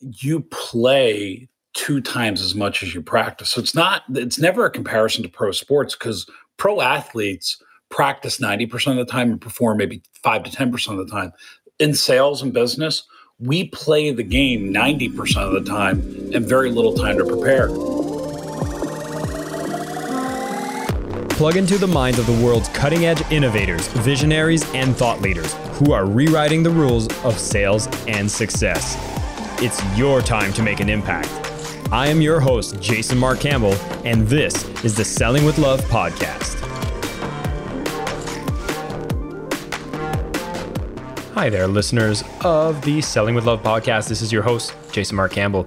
you play two times as much as you practice. So it's not, it's never a comparison to pro sports because pro athletes practice 90% of the time and perform maybe 5 to 10% of the time. In sales and business, we play the game 90% of the time and very little time to prepare. Plug into the minds of the world's cutting edge innovators, visionaries, and thought leaders who are rewriting the rules of sales and success. It's your time to make an impact. I am your host, Jason Mark Campbell, and this is the Selling with Love podcast. Hi there, listeners of the Selling with Love podcast. This is your host, Jason Mark Campbell.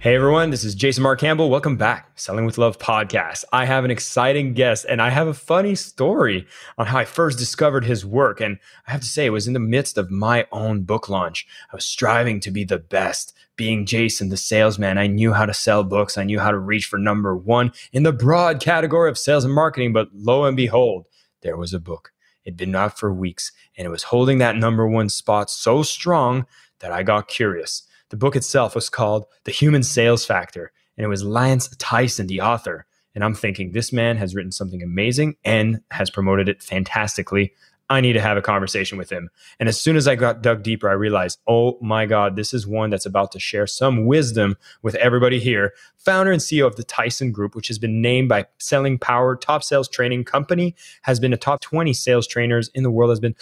Hey everyone, this is Jason Mark Campbell. Welcome back, Selling with Love podcast. I have an exciting guest and I have a funny story on how I first discovered his work. And I have to say, it was in the midst of my own book launch. I was striving to be the best. Being Jason, the salesman, I knew how to sell books. I knew how to reach for number one in the broad category of sales and marketing. But lo and behold, there was a book. It'd been out for weeks and it was holding that number one spot so strong that I got curious. The book itself was called The Human Sales Factor, and it was Lance Tyson, the author. And I'm thinking, this man has written something amazing and has promoted it fantastically. I need to have a conversation with him. And as soon as I got dug deeper, I realized, oh my God, this is one that's about to share some wisdom with everybody here. Founder and CEO of the Tyson Group, which has been named by Selling Power Top Sales Training Company, has been a top 20 sales trainers in the world, has been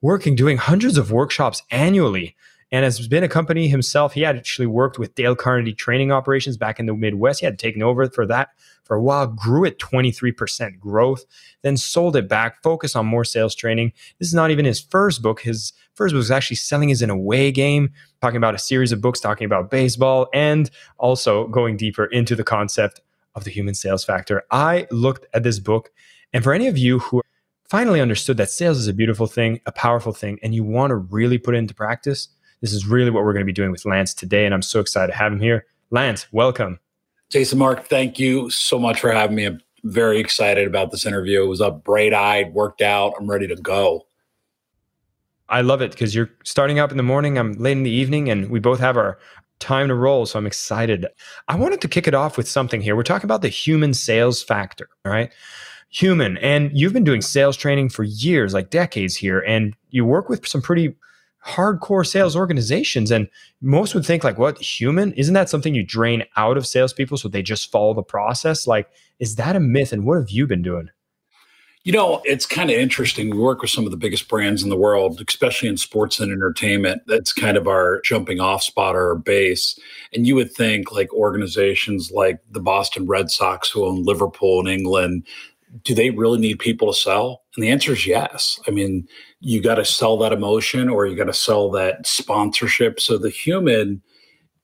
working, doing hundreds of workshops annually and has been a company himself. He had actually worked with Dale Carnegie training operations back in the Midwest. He had taken over for that for a while, grew at 23% growth, then sold it back, focused on more sales training. This is not even his first book. His first book was actually selling as an away game, talking about a series of books talking about baseball and also going deeper into the concept of the human sales factor. I looked at this book, and for any of you who finally understood that sales is a beautiful thing, a powerful thing, and you want to really put it into practice, this is really what we're going to be doing with Lance today. And I'm so excited to have him here. Lance, welcome. Jason Mark, thank you so much for having me. I'm very excited about this interview. It was up bright eyed, worked out. I'm ready to go. I love it because you're starting up in the morning. I'm late in the evening, and we both have our time to roll. So I'm excited. I wanted to kick it off with something here. We're talking about the human sales factor, right? Human. And you've been doing sales training for years, like decades here, and you work with some pretty hardcore sales organizations. And most would think, like, what human? Isn't that something you drain out of salespeople so they just follow the process? Like, is that a myth? And what have you been doing? You know, it's kind of interesting. We work with some of the biggest brands in the world, especially in sports and entertainment. That's kind of our jumping off spot or our base. And you would think like organizations like the Boston Red Sox, who own Liverpool in England, do they really need people to sell? And the answer is yes. I mean, you got to sell that emotion or you got to sell that sponsorship. So the human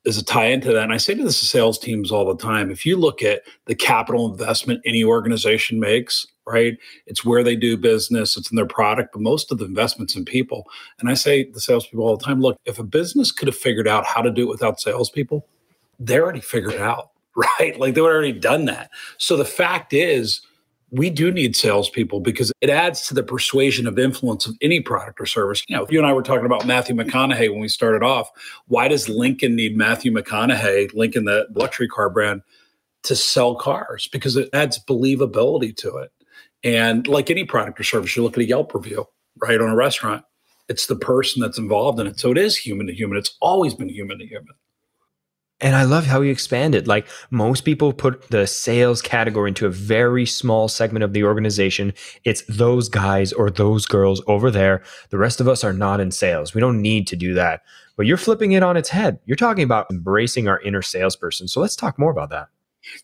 is a tie into that. And I say to the sales teams all the time if you look at the capital investment any organization makes, right? It's where they do business, it's in their product, but most of the investments in people. And I say to the salespeople all the time look, if a business could have figured out how to do it without salespeople, they already figured it out, right? Like they would already done that. So the fact is, we do need salespeople because it adds to the persuasion of influence of any product or service. You know, you and I were talking about Matthew McConaughey when we started off. Why does Lincoln need Matthew McConaughey, Lincoln, the luxury car brand, to sell cars? Because it adds believability to it. And like any product or service, you look at a Yelp review, right, on a restaurant, it's the person that's involved in it. So it is human to human. It's always been human to human. And I love how you expand it. Like most people put the sales category into a very small segment of the organization. It's those guys or those girls over there. The rest of us are not in sales. We don't need to do that. But you're flipping it on its head. You're talking about embracing our inner salesperson. So let's talk more about that.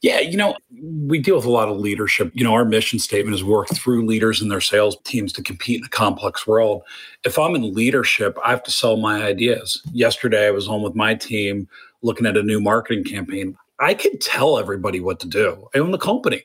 Yeah, you know, we deal with a lot of leadership. You know, our mission statement is work through leaders and their sales teams to compete in a complex world. If I'm in leadership, I have to sell my ideas. Yesterday, I was on with my team looking at a new marketing campaign. I can tell everybody what to do. I own the company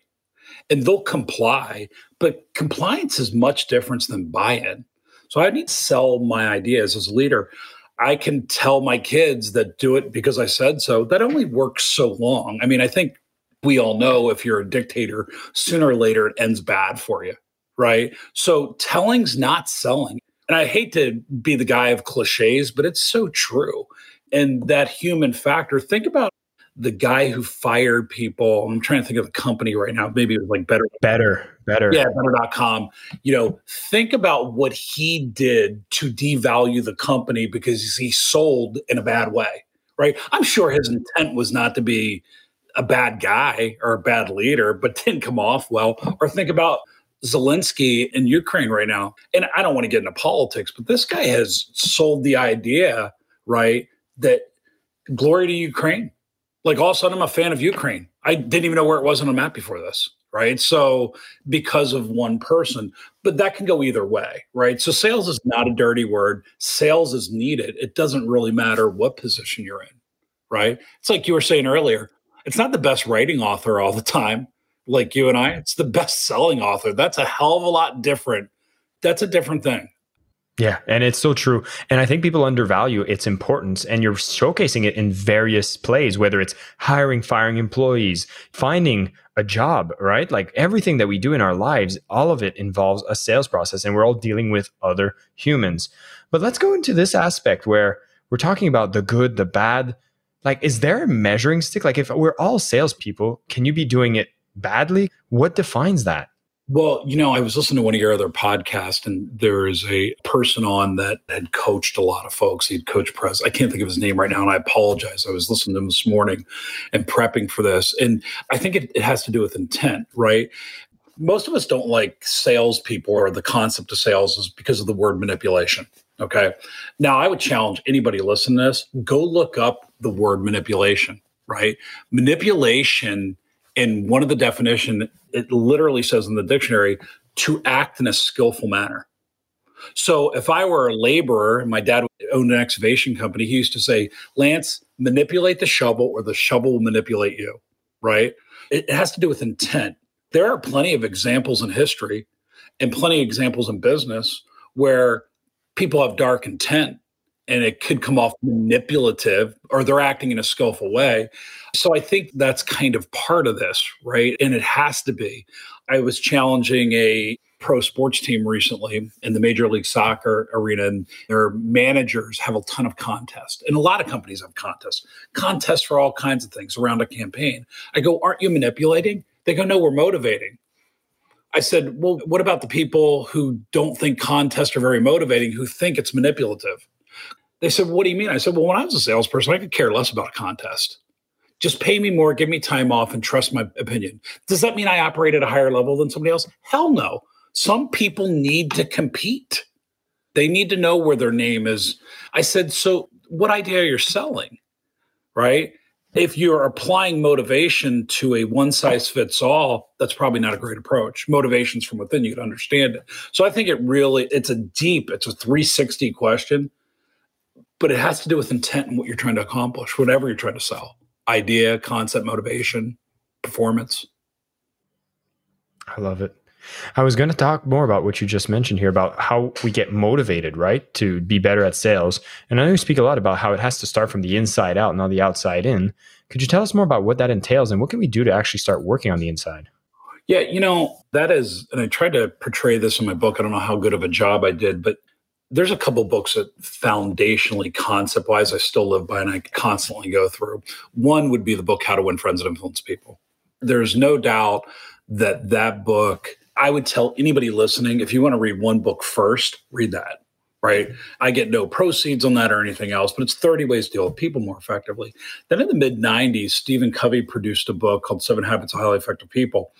and they'll comply, but compliance is much different than buy in. So I need to sell my ideas as a leader. I can tell my kids that do it because I said so. That only works so long. I mean, I think we all know if you're a dictator, sooner or later it ends bad for you, right? So telling's not selling. And I hate to be the guy of cliches, but it's so true. And that human factor, think about the guy who fired people. I'm trying to think of the company right now. Maybe it was like Better. Better, better. Yeah, better.com. You know, think about what he did to devalue the company because he sold in a bad way, right? I'm sure his intent was not to be a bad guy or a bad leader, but didn't come off well. Or think about Zelensky in Ukraine right now. And I don't want to get into politics, but this guy has sold the idea, right, that glory to Ukraine. Like all of a sudden, I'm a fan of Ukraine. I didn't even know where it was on the map before this, right? So because of one person, but that can go either way, right? So sales is not a dirty word. Sales is needed. It doesn't really matter what position you're in, right? It's like you were saying earlier it's not the best writing author all the time, like you and I. It's the best selling author. That's a hell of a lot different. That's a different thing. Yeah, and it's so true. And I think people undervalue its importance, and you're showcasing it in various plays, whether it's hiring, firing employees, finding a job, right? Like everything that we do in our lives, all of it involves a sales process, and we're all dealing with other humans. But let's go into this aspect where we're talking about the good, the bad, like is there a measuring stick like if we're all salespeople can you be doing it badly what defines that well, you know, I was listening to one of your other podcasts, and there is a person on that had coached a lot of folks. He'd coached press. I can't think of his name right now, and I apologize. I was listening to him this morning and prepping for this. And I think it, it has to do with intent, right? Most of us don't like salespeople or the concept of sales is because of the word manipulation. Okay. Now, I would challenge anybody listening to this go look up the word manipulation, right? Manipulation, in one of the definition, it literally says in the dictionary to act in a skillful manner. So if I were a laborer, my dad owned an excavation company, he used to say, Lance, manipulate the shovel or the shovel will manipulate you, right? It has to do with intent. There are plenty of examples in history and plenty of examples in business where people have dark intent and it could come off manipulative or they're acting in a skillful way. So I think that's kind of part of this, right? And it has to be. I was challenging a pro sports team recently in the Major League Soccer arena, and their managers have a ton of contests. And a lot of companies have contests, contests for all kinds of things around a campaign. I go, Aren't you manipulating? They go, No, we're motivating. I said, well, what about the people who don't think contests are very motivating, who think it's manipulative? They said, what do you mean? I said, well, when I was a salesperson, I could care less about a contest. Just pay me more, give me time off, and trust my opinion. Does that mean I operate at a higher level than somebody else? Hell no. Some people need to compete. They need to know where their name is. I said, so what idea are you selling? Right? if you're applying motivation to a one size fits all that's probably not a great approach motivations from within you to understand it so i think it really it's a deep it's a 360 question but it has to do with intent and what you're trying to accomplish whatever you're trying to sell idea concept motivation performance i love it I was going to talk more about what you just mentioned here about how we get motivated, right, to be better at sales. And I know you speak a lot about how it has to start from the inside out, and not the outside in. Could you tell us more about what that entails and what can we do to actually start working on the inside? Yeah, you know, that is, and I tried to portray this in my book. I don't know how good of a job I did, but there's a couple books that foundationally, concept wise, I still live by and I constantly go through. One would be the book, How to Win Friends and Influence People. There's no doubt that that book, I would tell anybody listening, if you want to read one book first, read that right? I get no proceeds on that or anything else, but it's 30 ways to deal with people more effectively. Then in the mid 90s, Stephen Covey produced a book called Seven Habits of Highly Effective People.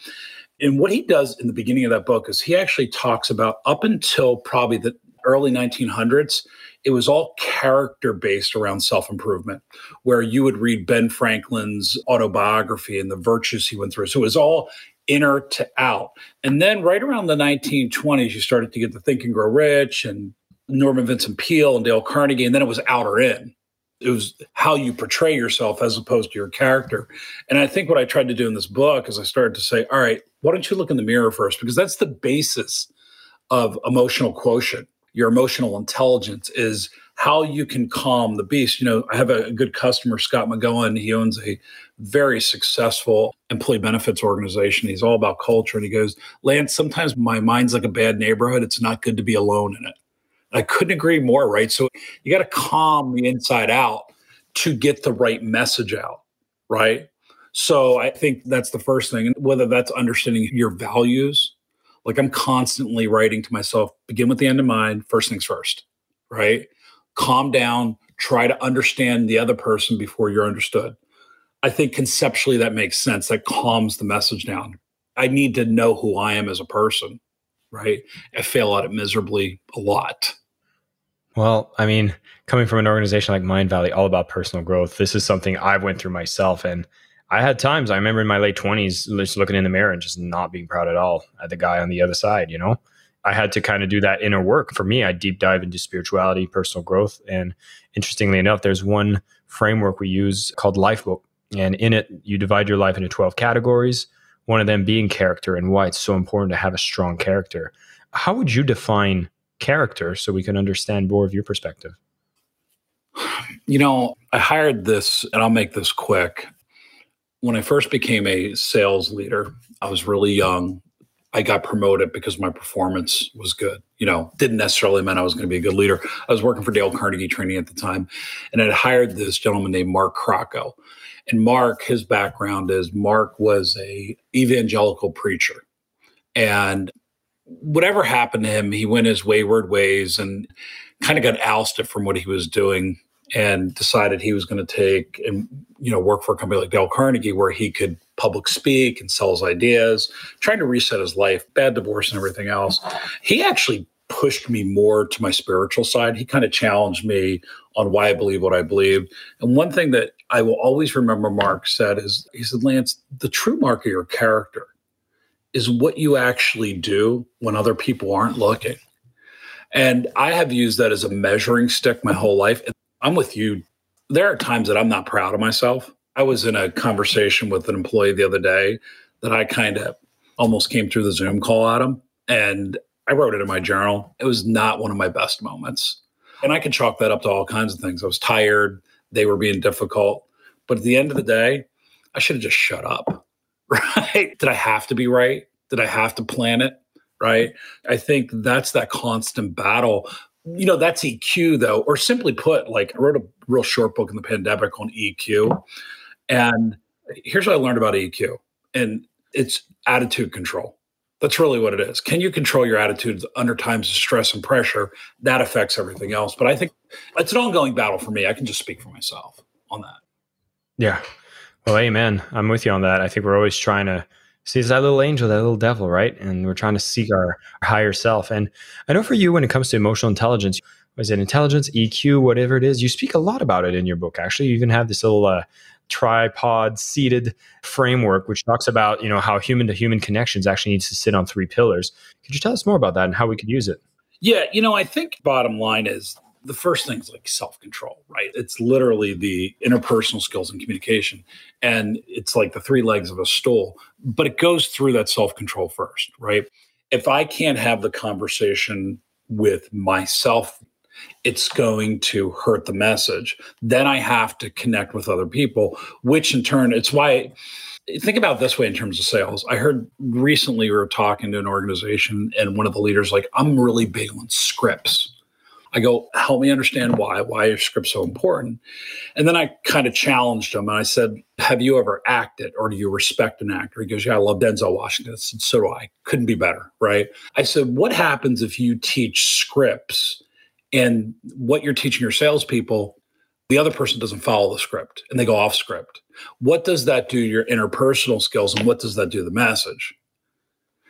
And what he does in the beginning of that book is he actually talks about up until probably the early 1900s, it was all character based around self improvement, where you would read Ben Franklin's autobiography and the virtues he went through. So it was all inner to out. And then right around the 1920s, you started to get the Think and Grow Rich and Norman Vincent Peale and Dale Carnegie, and then it was outer in. It was how you portray yourself as opposed to your character. And I think what I tried to do in this book is I started to say, all right, why don't you look in the mirror first? Because that's the basis of emotional quotient. Your emotional intelligence is how you can calm the beast. You know, I have a good customer, Scott McGowan. He owns a very successful employee benefits organization. He's all about culture. And he goes, Lance, sometimes my mind's like a bad neighborhood. It's not good to be alone in it. I couldn't agree more, right? So you got to calm the inside out to get the right message out, right? So I think that's the first thing. And whether that's understanding your values, like I'm constantly writing to myself, begin with the end in mind, first things first, right? Calm down, try to understand the other person before you're understood. I think conceptually that makes sense. That calms the message down. I need to know who I am as a person, right? I fail at it miserably a lot. Well, I mean, coming from an organization like Mindvalley, all about personal growth, this is something I've went through myself. And I had times, I remember in my late 20s, just looking in the mirror and just not being proud at all at the guy on the other side, you know? I had to kind of do that inner work. For me, I deep dive into spirituality, personal growth. And interestingly enough, there's one framework we use called Lifebook. And in it, you divide your life into 12 categories, one of them being character and why it's so important to have a strong character. How would you define character so we can understand more of your perspective? You know, I hired this, and I'll make this quick. When I first became a sales leader, I was really young. I got promoted because my performance was good. You know, didn't necessarily mean I was going to be a good leader. I was working for Dale Carnegie Training at the time, and I'd hired this gentleman named Mark Crocco. And Mark, his background is Mark was a evangelical preacher, and whatever happened to him, he went his wayward ways and kind of got ousted from what he was doing and decided he was going to take and you know work for a company like Dale Carnegie where he could public speak and sell his ideas, trying to reset his life, bad divorce and everything else. He actually pushed me more to my spiritual side. He kind of challenged me on why I believe what I believe. And one thing that I will always remember Mark said is he said, Lance, the true mark of your character is what you actually do when other people aren't looking. And I have used that as a measuring stick my whole life. I'm with you. There are times that I'm not proud of myself. I was in a conversation with an employee the other day that I kind of almost came through the Zoom call at him. And I wrote it in my journal. It was not one of my best moments. And I can chalk that up to all kinds of things. I was tired. They were being difficult. But at the end of the day, I should have just shut up. right? Did I have to be right? Did I have to plan it? Right. I think that's that constant battle. You know, that's EQ though, or simply put, like I wrote a real short book in the pandemic on EQ. And here's what I learned about EQ. And it's attitude control. That's really what it is. Can you control your attitudes under times of stress and pressure? That affects everything else. But I think it's an ongoing battle for me. I can just speak for myself on that. Yeah. Well, amen. I'm with you on that. I think we're always trying to see that little angel, that little devil, right? And we're trying to seek our, our higher self. And I know for you, when it comes to emotional intelligence, is it intelligence, EQ, whatever it is, you speak a lot about it in your book. Actually, you even have this little uh, tripod seated framework, which talks about you know how human to human connections actually needs to sit on three pillars. Could you tell us more about that and how we could use it? Yeah, you know, I think bottom line is the first thing is like self control, right? It's literally the interpersonal skills and communication. And it's like the three legs of a stool, but it goes through that self control first, right? If I can't have the conversation with myself, it's going to hurt the message. Then I have to connect with other people, which in turn, it's why think about this way in terms of sales. I heard recently we were talking to an organization and one of the leaders like, I'm really big on scripts. I go, help me understand why. Why is script so important? And then I kind of challenged him and I said, Have you ever acted or do you respect an actor? He goes, Yeah, I love Denzel Washington. Said, So do I. Couldn't be better. Right. I said, What happens if you teach scripts and what you're teaching your salespeople, the other person doesn't follow the script and they go off script? What does that do to your interpersonal skills and what does that do to the message?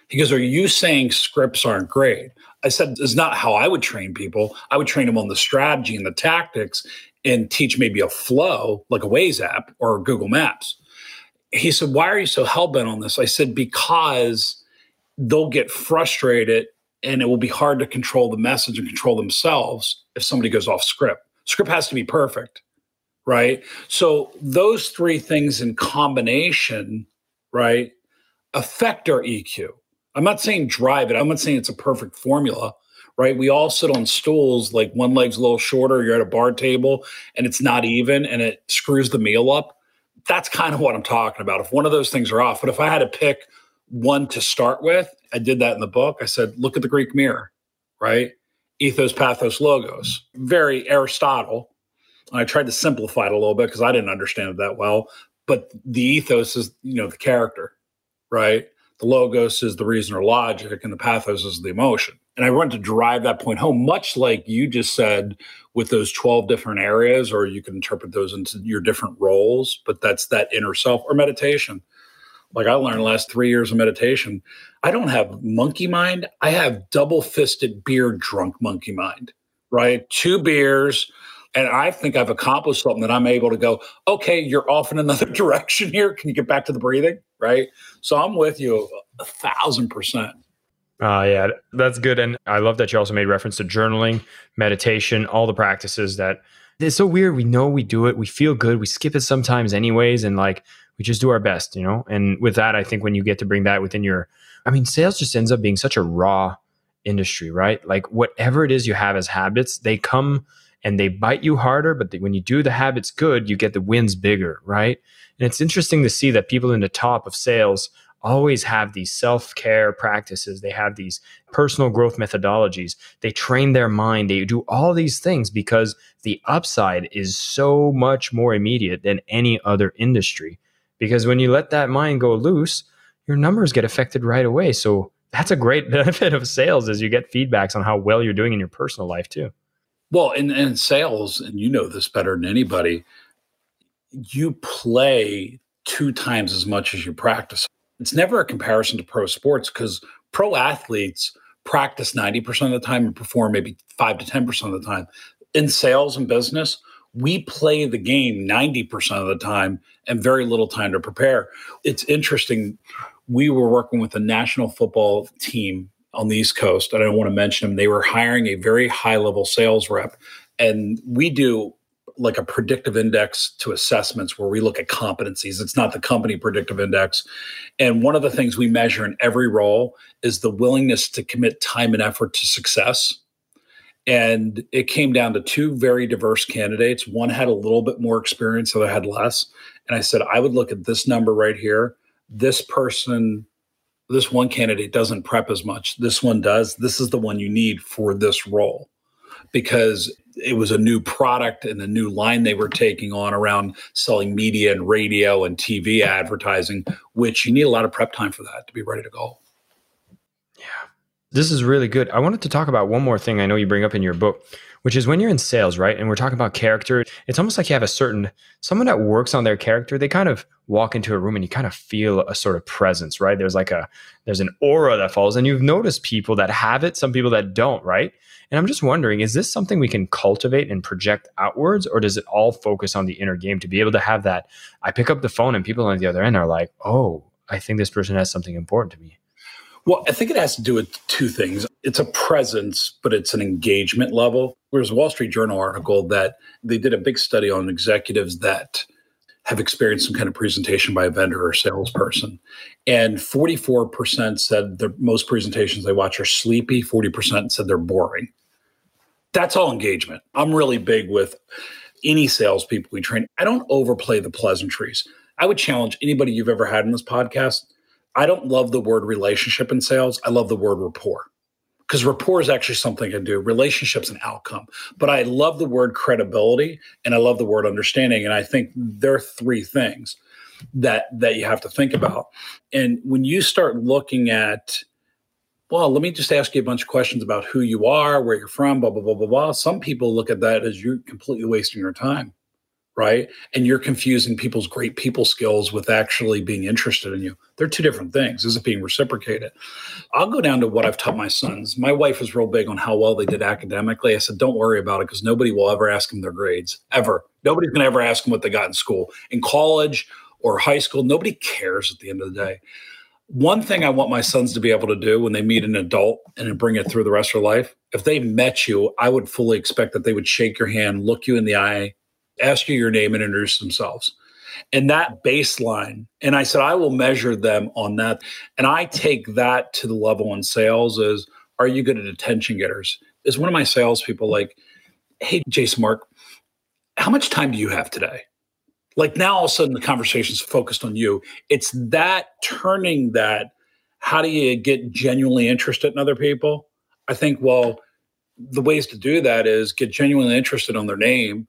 He goes, Are you saying scripts aren't great? I said, It's not how I would train people. I would train them on the strategy and the tactics and teach maybe a flow like a Waze app or Google Maps. He said, Why are you so hell bent on this? I said, Because they'll get frustrated and it will be hard to control the message and control themselves if somebody goes off script. Script has to be perfect, right? So those three things in combination, right, affect our EQ. I'm not saying drive it. I'm not saying it's a perfect formula, right? We all sit on stools, like one leg's a little shorter, you're at a bar table and it's not even and it screws the meal up. That's kind of what I'm talking about. If one of those things are off, but if I had to pick one to start with, I did that in the book. I said, look at the Greek mirror, right? Ethos, pathos, logos. Very Aristotle. And I tried to simplify it a little bit because I didn't understand it that well. But the ethos is, you know, the character, right? The logos is the reason or logic, and the pathos is the emotion. And I want to drive that point home, much like you just said with those 12 different areas, or you can interpret those into your different roles, but that's that inner self or meditation. Like I learned last three years of meditation, I don't have monkey mind. I have double fisted beer drunk monkey mind, right? Two beers. And I think I've accomplished something that I'm able to go, okay, you're off in another direction here. Can you get back to the breathing? Right. So I'm with you a thousand percent. Uh, yeah, that's good. And I love that you also made reference to journaling, meditation, all the practices that it's so weird. We know we do it. We feel good. We skip it sometimes, anyways. And like, we just do our best, you know? And with that, I think when you get to bring that within your, I mean, sales just ends up being such a raw industry, right? Like, whatever it is you have as habits, they come and they bite you harder. But when you do the habits good, you get the wins bigger, right? And it's interesting to see that people in the top of sales always have these self care practices. They have these personal growth methodologies. They train their mind. They do all these things because the upside is so much more immediate than any other industry. Because when you let that mind go loose, your numbers get affected right away. So that's a great benefit of sales as you get feedbacks on how well you're doing in your personal life too. Well, in, in sales, and you know this better than anybody, you play two times as much as you practice. It's never a comparison to pro sports because pro athletes practice 90% of the time and perform maybe 5 to 10% of the time. In sales and business, we play the game 90% of the time and very little time to prepare. It's interesting. We were working with a national football team on the East Coast, I don't want to mention them. They were hiring a very high level sales rep. And we do like a predictive index to assessments where we look at competencies. It's not the company predictive index. And one of the things we measure in every role is the willingness to commit time and effort to success. And it came down to two very diverse candidates. One had a little bit more experience, the other had less. And I said, I would look at this number right here. This person, this one candidate doesn't prep as much. This one does. This is the one you need for this role because it was a new product and a new line they were taking on around selling media and radio and TV advertising, which you need a lot of prep time for that to be ready to go. Yeah. This is really good. I wanted to talk about one more thing I know you bring up in your book, which is when you're in sales, right? And we're talking about character, it's almost like you have a certain someone that works on their character, they kind of walk into a room and you kind of feel a sort of presence, right? There's like a there's an aura that falls and you've noticed people that have it, some people that don't, right? And I'm just wondering, is this something we can cultivate and project outwards, or does it all focus on the inner game to be able to have that? I pick up the phone and people on the other end are like, oh, I think this person has something important to me. Well, I think it has to do with two things. It's a presence, but it's an engagement level. There's a Wall Street Journal article that they did a big study on executives that have experienced some kind of presentation by a vendor or salesperson. And 44% said the most presentations they watch are sleepy, 40% said they're boring. That's all engagement. I'm really big with any salespeople we train. I don't overplay the pleasantries. I would challenge anybody you've ever had in this podcast. I don't love the word relationship in sales. I love the word rapport because rapport is actually something I do. Relationships an outcome, but I love the word credibility and I love the word understanding. And I think there are three things that that you have to think about. And when you start looking at well, let me just ask you a bunch of questions about who you are, where you're from, blah, blah, blah, blah, blah. Some people look at that as you're completely wasting your time, right? And you're confusing people's great people skills with actually being interested in you. They're two different things. Is it being reciprocated? I'll go down to what I've taught my sons. My wife was real big on how well they did academically. I said, don't worry about it because nobody will ever ask them their grades, ever. Nobody's going to ever ask them what they got in school. In college or high school, nobody cares at the end of the day one thing I want my sons to be able to do when they meet an adult and bring it through the rest of their life, if they met you, I would fully expect that they would shake your hand, look you in the eye, ask you your name, and introduce themselves. And that baseline, and I said, I will measure them on that. And I take that to the level in sales is, are you good at attention getters? Is one of my salespeople like, hey, Jason Mark, how much time do you have today? like now all of a sudden the conversation's focused on you it's that turning that how do you get genuinely interested in other people i think well the ways to do that is get genuinely interested on their name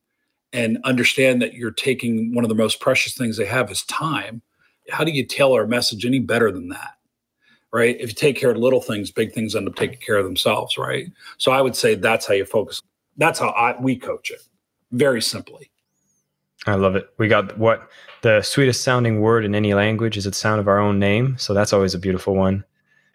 and understand that you're taking one of the most precious things they have is time how do you tailor a message any better than that right if you take care of little things big things end up taking care of themselves right so i would say that's how you focus that's how I, we coach it very simply I love it. We got what the sweetest sounding word in any language is the sound of our own name. So that's always a beautiful one.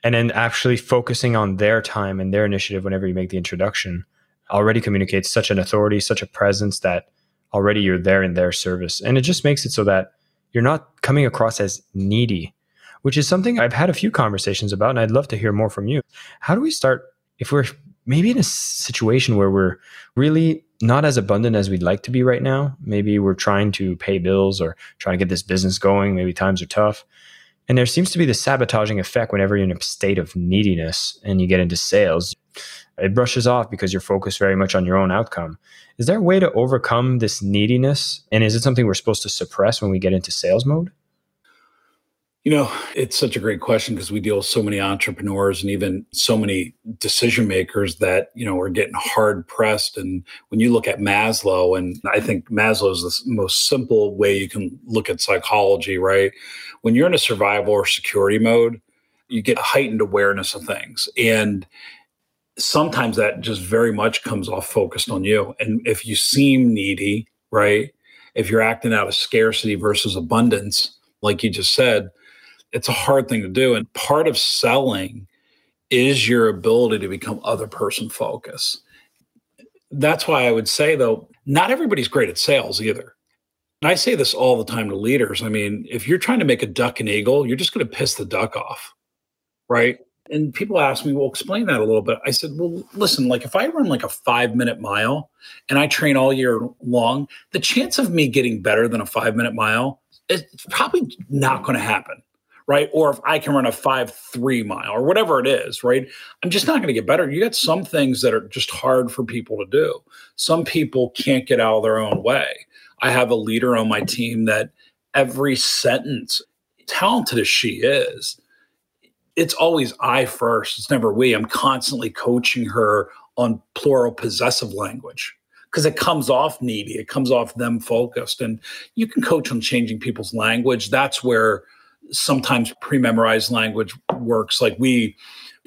And then actually focusing on their time and their initiative whenever you make the introduction already communicates such an authority, such a presence that already you're there in their service. And it just makes it so that you're not coming across as needy, which is something I've had a few conversations about. And I'd love to hear more from you. How do we start if we're maybe in a situation where we're really not as abundant as we'd like to be right now. Maybe we're trying to pay bills or trying to get this business going. Maybe times are tough. And there seems to be the sabotaging effect whenever you're in a state of neediness and you get into sales. It brushes off because you're focused very much on your own outcome. Is there a way to overcome this neediness? And is it something we're supposed to suppress when we get into sales mode? You know, it's such a great question because we deal with so many entrepreneurs and even so many decision makers that, you know, are getting hard pressed. And when you look at Maslow, and I think Maslow is the most simple way you can look at psychology, right? When you're in a survival or security mode, you get heightened awareness of things. And sometimes that just very much comes off focused on you. And if you seem needy, right? If you're acting out of scarcity versus abundance, like you just said, it's a hard thing to do. And part of selling is your ability to become other person focused. That's why I would say, though, not everybody's great at sales either. And I say this all the time to leaders. I mean, if you're trying to make a duck an eagle, you're just going to piss the duck off, right? And people ask me, well, explain that a little bit. I said, well, listen, like if I run like a five minute mile and I train all year long, the chance of me getting better than a five minute mile is probably not going to happen right? Or if I can run a five three mile or whatever it is, right? I'm just not going to get better. You got some things that are just hard for people to do. Some people can't get out of their own way. I have a leader on my team that every sentence, talented as she is, it's always I first. It's never we. I'm constantly coaching her on plural possessive language because it comes off needy. It comes off them focused. And you can coach on changing people's language. That's where sometimes pre-memorized language works like we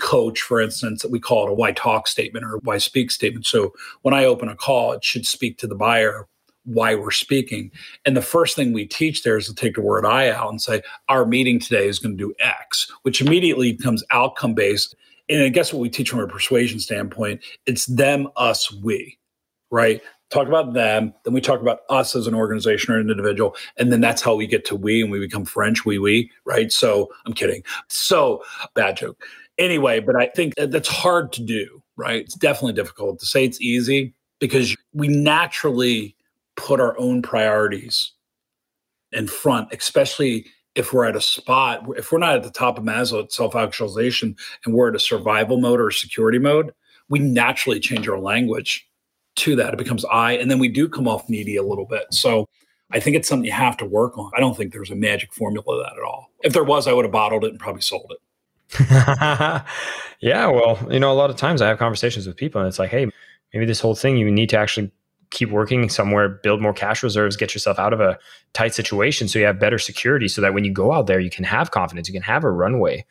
coach for instance that we call it a why talk statement or why speak statement so when i open a call it should speak to the buyer why we're speaking and the first thing we teach there is to take the word i out and say our meeting today is going to do x which immediately becomes outcome based and i guess what we teach from a persuasion standpoint it's them us we right talk about them, then we talk about us as an organization or an individual, and then that's how we get to we and we become French, we, we, right? So I'm kidding. So bad joke. Anyway, but I think that's hard to do, right? It's definitely difficult to say it's easy because we naturally put our own priorities in front, especially if we're at a spot, if we're not at the top of Maslow self actualization and we're at a survival mode or security mode, we naturally change our language to that. It becomes I, and then we do come off needy a little bit. So I think it's something you have to work on. I don't think there's a magic formula to that at all. If there was, I would have bottled it and probably sold it. yeah, well, you know, a lot of times I have conversations with people and it's like, hey, maybe this whole thing you need to actually keep working somewhere, build more cash reserves, get yourself out of a tight situation so you have better security so that when you go out there, you can have confidence, you can have a runway.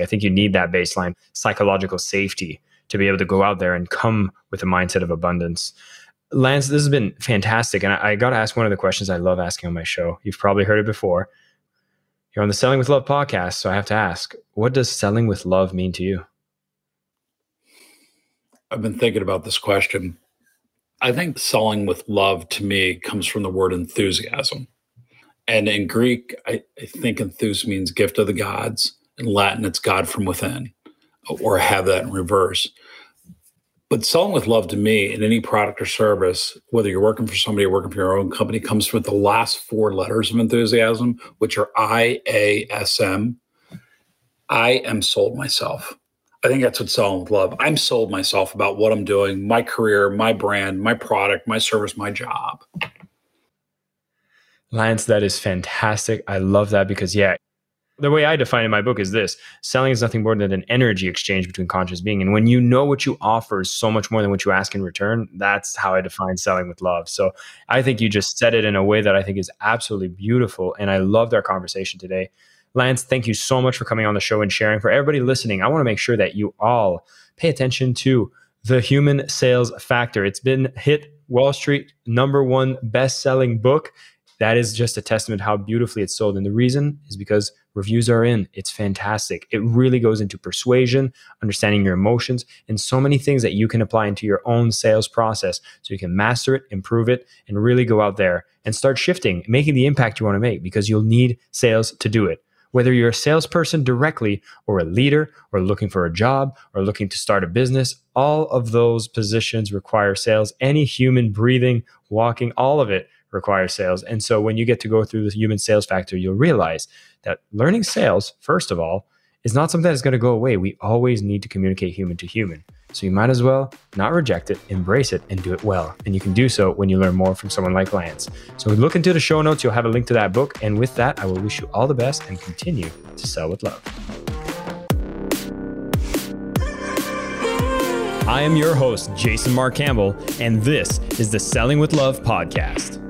I think you need that baseline psychological safety to be able to go out there and come with a mindset of abundance. Lance, this has been fantastic. And I, I got to ask one of the questions I love asking on my show. You've probably heard it before. You're on the Selling with Love podcast. So I have to ask, what does selling with love mean to you? I've been thinking about this question. I think selling with love to me comes from the word enthusiasm. And in Greek, I, I think enthus means gift of the gods. In Latin, it's God from within, or have that in reverse. But selling with love to me in any product or service, whether you're working for somebody or working for your own company, comes with the last four letters of enthusiasm, which are I A S M. I am sold myself. I think that's what selling with love. I'm sold myself about what I'm doing, my career, my brand, my product, my service, my job. Lance, that is fantastic. I love that because, yeah, the way I define in my book is this selling is nothing more than an energy exchange between conscious being. And when you know what you offer is so much more than what you ask in return, that's how I define selling with love. So I think you just said it in a way that I think is absolutely beautiful. And I loved our conversation today. Lance, thank you so much for coming on the show and sharing. For everybody listening, I want to make sure that you all pay attention to the human sales factor. It's been hit Wall Street number one best selling book. That is just a testament how beautifully it's sold. And the reason is because Reviews are in. It's fantastic. It really goes into persuasion, understanding your emotions, and so many things that you can apply into your own sales process so you can master it, improve it, and really go out there and start shifting, making the impact you want to make because you'll need sales to do it. Whether you're a salesperson directly or a leader or looking for a job or looking to start a business, all of those positions require sales. Any human breathing, walking, all of it requires sales. And so when you get to go through the human sales factor, you'll realize that learning sales, first of all, is not something that's going to go away. We always need to communicate human to human. So you might as well not reject it, embrace it, and do it well. And you can do so when you learn more from someone like Lance. So look into the show notes, you'll have a link to that book. And with that, I will wish you all the best and continue to sell with love. I am your host, Jason Mark Campbell, and this is the Selling with Love podcast.